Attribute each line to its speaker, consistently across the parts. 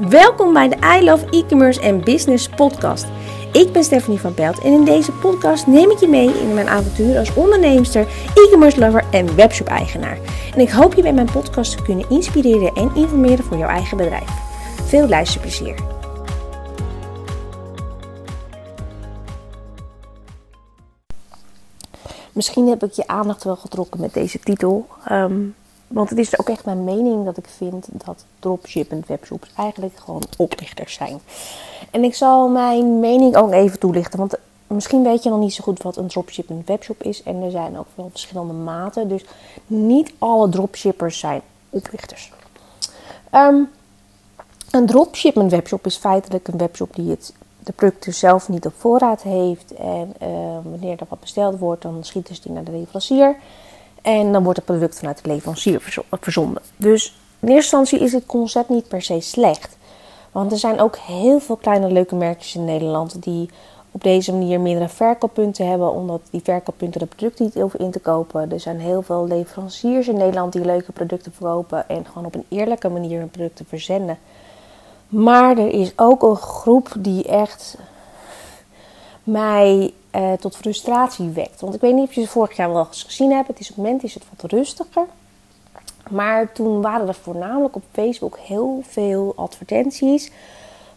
Speaker 1: Welkom bij de I Love E-commerce en Business podcast. Ik ben Stephanie van Pelt en in deze podcast neem ik je mee in mijn avontuur als onderneemster, e-commerce lover en webshop eigenaar. En ik hoop je bij mijn podcast te kunnen inspireren en informeren voor jouw eigen bedrijf. Veel luisterplezier. Misschien heb ik je aandacht wel getrokken met deze titel. Ehm, want het is ook echt mijn mening dat ik vind dat dropshippend webshops eigenlijk gewoon oplichters zijn. En ik zal mijn mening ook even toelichten. Want misschien weet je nog niet zo goed wat een dropshippend webshop is. En er zijn ook wel verschillende maten. Dus niet alle dropshippers zijn oplichters. Um, een dropshipment webshop is feitelijk een webshop die het, de producten zelf niet op voorraad heeft. En uh, wanneer er wat besteld wordt, dan schieten ze die naar de leverancier. En dan wordt het product vanuit de leverancier verzonden. Dus in eerste instantie is het concept niet per se slecht. Want er zijn ook heel veel kleine leuke merkjes in Nederland die op deze manier meerdere verkooppunten hebben, omdat die verkooppunten de producten niet hoeven in te kopen. Er zijn heel veel leveranciers in Nederland die leuke producten verkopen en gewoon op een eerlijke manier hun producten verzenden. Maar er is ook een groep die echt mij uh, tot frustratie wekt. Want ik weet niet of je het vorig jaar wel eens gezien hebt. Het is op het moment is het wat rustiger. Maar toen waren er voornamelijk op Facebook heel veel advertenties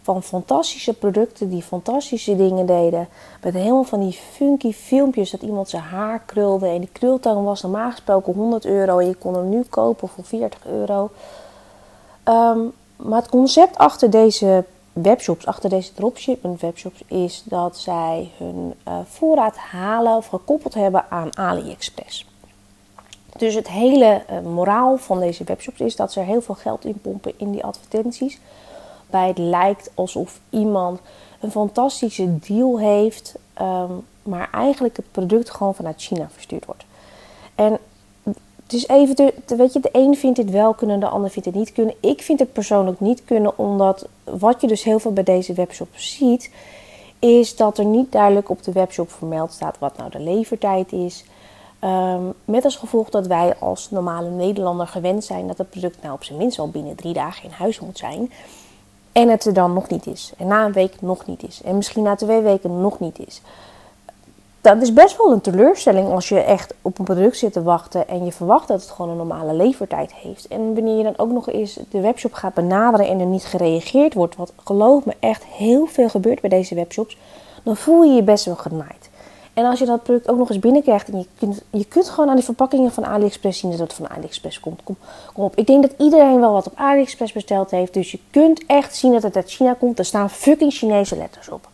Speaker 1: van fantastische producten die fantastische dingen deden. Met helemaal van die funky filmpjes dat iemand zijn haar krulde. En die krultang was normaal gesproken 100 euro en je kon hem nu kopen voor 40 euro. Um, maar het concept achter deze webshops, achter deze dropshipment webshops, is dat zij hun uh, voorraad halen of gekoppeld hebben aan AliExpress. Dus het hele uh, moraal van deze webshops is dat ze er heel veel geld in pompen in die advertenties. Bij het lijkt alsof iemand een fantastische deal heeft, um, maar eigenlijk het product gewoon vanuit China verstuurd wordt. En dus even, de, weet je, de een vindt dit wel kunnen, de ander vindt het niet kunnen. Ik vind het persoonlijk niet kunnen, omdat wat je dus heel veel bij deze webshop ziet, is dat er niet duidelijk op de webshop vermeld staat wat nou de levertijd is. Um, met als gevolg dat wij als normale Nederlander gewend zijn dat het product nou op zijn minst al binnen drie dagen in huis moet zijn. En het er dan nog niet is. En na een week nog niet is. En misschien na twee weken nog niet is dat is best wel een teleurstelling als je echt op een product zit te wachten en je verwacht dat het gewoon een normale levertijd heeft. En wanneer je dan ook nog eens de webshop gaat benaderen en er niet gereageerd wordt, wat geloof me echt heel veel gebeurt bij deze webshops, dan voel je je best wel genaaid. En als je dat product ook nog eens binnenkrijgt en je kunt, je kunt gewoon aan die verpakkingen van AliExpress zien dat het van AliExpress komt. Kom, kom op. Ik denk dat iedereen wel wat op AliExpress besteld heeft. Dus je kunt echt zien dat het uit China komt. Er staan fucking Chinese letters op.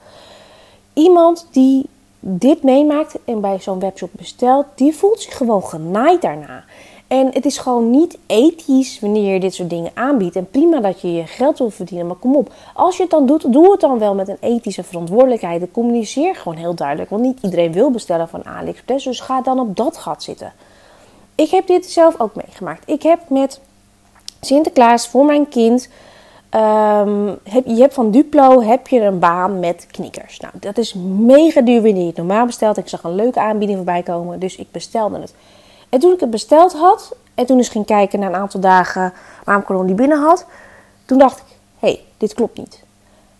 Speaker 1: Iemand die dit meemaakt en bij zo'n webshop bestelt, die voelt zich gewoon genaaid daarna. En het is gewoon niet ethisch wanneer je dit soort dingen aanbiedt. En prima dat je je geld wil verdienen, maar kom op. Als je het dan doet, doe het dan wel met een ethische verantwoordelijkheid. En communiceer gewoon heel duidelijk. Want niet iedereen wil bestellen van AliExpress, dus ga dan op dat gat zitten. Ik heb dit zelf ook meegemaakt. Ik heb met Sinterklaas voor mijn kind Um, heb, je hebt van Duplo heb je een baan met knikkers. Nou, dat is mega duur wanneer je normaal bestelt. Ik zag een leuke aanbieding voorbij komen, dus ik bestelde het. En toen ik het besteld had, en toen eens ging kijken naar een aantal dagen waarom ik die binnen had, toen dacht ik, hé, hey, dit klopt niet.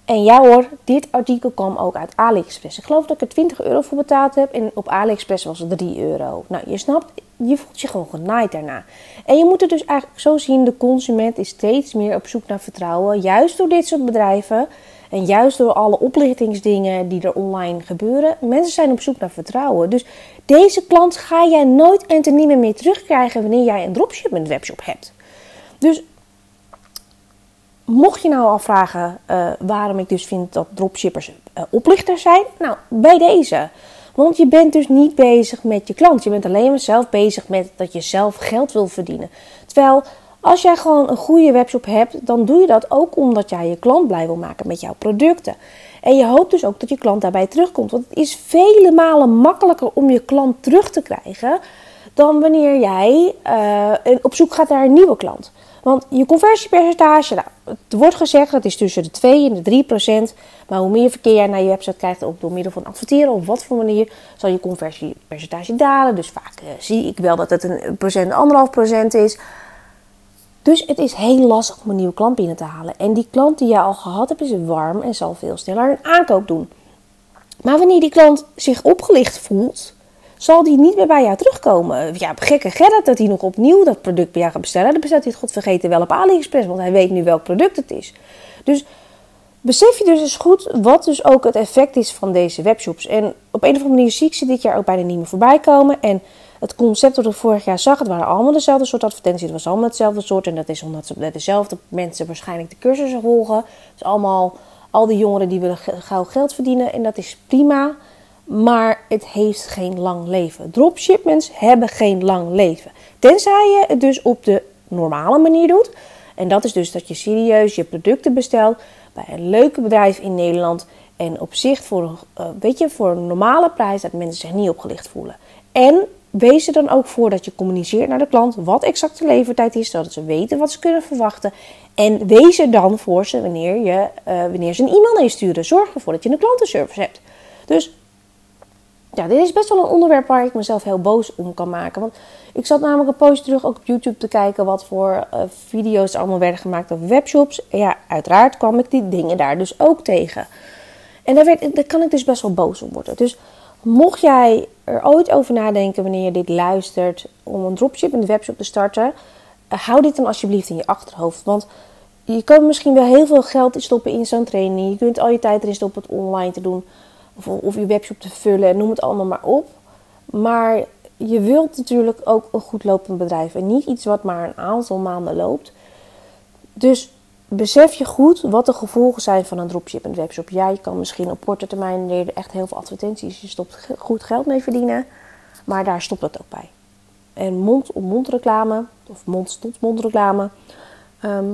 Speaker 1: En ja hoor, dit artikel kwam ook uit AliExpress. Ik geloof dat ik er 20 euro voor betaald heb en op AliExpress was het 3 euro. Nou, je snapt, je voelt je gewoon genaaid daarna. En je moet het dus eigenlijk zo zien, de consument is steeds meer op zoek naar vertrouwen. Juist door dit soort bedrijven en juist door alle oplichtingsdingen die er online gebeuren. Mensen zijn op zoek naar vertrouwen. Dus deze klant ga jij nooit en niet meer, terugkrijgen wanneer jij een dropshipment webshop hebt. Dus mocht je nou afvragen uh, waarom ik dus vind dat dropshippers uh, oplichters zijn, nou bij deze. Want je bent dus niet bezig met je klant. Je bent alleen maar zelf bezig met dat je zelf geld wil verdienen. Terwijl als jij gewoon een goede webshop hebt, dan doe je dat ook omdat jij je klant blij wil maken met jouw producten. En je hoopt dus ook dat je klant daarbij terugkomt. Want het is vele malen makkelijker om je klant terug te krijgen dan wanneer jij uh, op zoek gaat naar een nieuwe klant. Want je conversiepercentage, nou, het wordt gezegd dat is tussen de 2 en de 3 procent. Maar hoe meer verkeer jij naar je website krijgt, ook door middel van adverteren op wat voor manier, zal je conversiepercentage dalen. Dus vaak uh, zie ik wel dat het een procent, anderhalf procent is. Dus het is heel lastig om een nieuwe klant binnen te halen. En die klant die je al gehad hebt, is warm en zal veel sneller een aankoop doen. Maar wanneer die klant zich opgelicht voelt, zal die niet meer bij jou terugkomen. Ja, gekke Gerrit dat hij nog opnieuw dat product bij jou gaat bestellen. Dan bestelt hij het godvergeten wel op AliExpress, want hij weet nu welk product het is. Dus besef je dus eens goed wat dus ook het effect is van deze webshops. En op een of andere manier zie ik ze dit jaar ook bijna niet meer voorbij komen. En het concept dat ik vorig jaar zag, het waren allemaal dezelfde soort advertenties. Het was allemaal hetzelfde soort. En dat is omdat ze dezelfde mensen waarschijnlijk de cursussen volgen. Is allemaal al die jongeren die willen gauw geld verdienen. En dat is prima. Maar het heeft geen lang leven. Dropshipments hebben geen lang leven. Tenzij je het dus op de normale manier doet. En dat is dus dat je serieus je producten bestelt bij een leuke bedrijf in Nederland. En op zich voor, uh, weet je, voor een normale prijs dat mensen zich niet opgelicht voelen. En wees er dan ook voor dat je communiceert naar de klant wat exact de levertijd is, zodat ze weten wat ze kunnen verwachten. En wees er dan voor ze wanneer, je, uh, wanneer ze een e-mail insturen. Zorg ervoor dat je een klantenservice hebt. Dus ja, dit is best wel een onderwerp waar ik mezelf heel boos om kan maken. Want ik zat namelijk een poosje terug ook op YouTube te kijken wat voor uh, video's allemaal werden gemaakt over webshops. En ja, uiteraard kwam ik die dingen daar dus ook tegen. En daar, werd, kan ik dus best wel boos om worden. Dus mocht jij er ooit over nadenken wanneer je dit luistert om een dropship in de webshop te starten, uh, hou dit dan alsjeblieft in je achterhoofd. Want je kan misschien wel heel veel geld stoppen in zo'n training. Je kunt al je tijd erin stoppen het online te doen of, of je webshop te vullen en noem het allemaal maar op. Maar je wilt natuurlijk ook een goed lopend bedrijf en niet iets wat maar een aantal maanden loopt. Dus besef je goed wat de gevolgen zijn van een dropship en webshop. Ja, je kan misschien op korte termijn leren echt heel veel advertenties. Je stopt goed geld mee verdienen, maar daar stopt het ook bij. En mond-op-mond reclame, of mond-tot-mond reclame, ehm,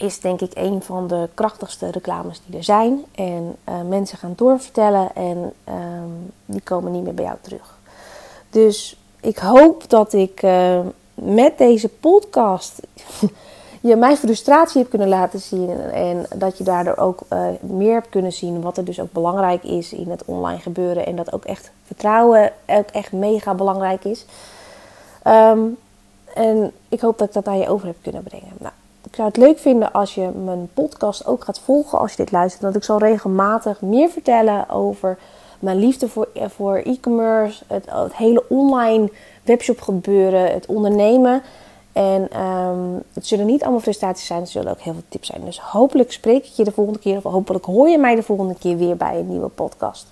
Speaker 1: is denk ik een van de krachtigste reclames die er zijn. En uh, mensen gaan doorvertellen en um, die komen niet meer bij jou terug. Dus ik hoop dat ik uh, met deze podcast je mijn frustratie hebt kunnen laten zien. En dat je daardoor ook uh, meer hebt kunnen zien wat er dus ook belangrijk is in het online gebeuren. En dat ook echt vertrouwen ook echt mega belangrijk is. Um, en ik hoop dat ik dat aan je over heb kunnen brengen. Nou, ik zou het leuk vinden als je mijn podcast ook gaat volgen als je dit luistert. Dat ik zal regelmatig meer vertellen over mijn liefde voor, voor e-commerce, het, het, hele online webshop gebeuren, het ondernemen. En um, het zullen niet allemaal frustraties zijn, het zullen ook heel veel tips zijn. Dus hopelijk spreek ik je de volgende keer, of hopelijk hoor je mij de volgende keer weer bij een nieuwe podcast.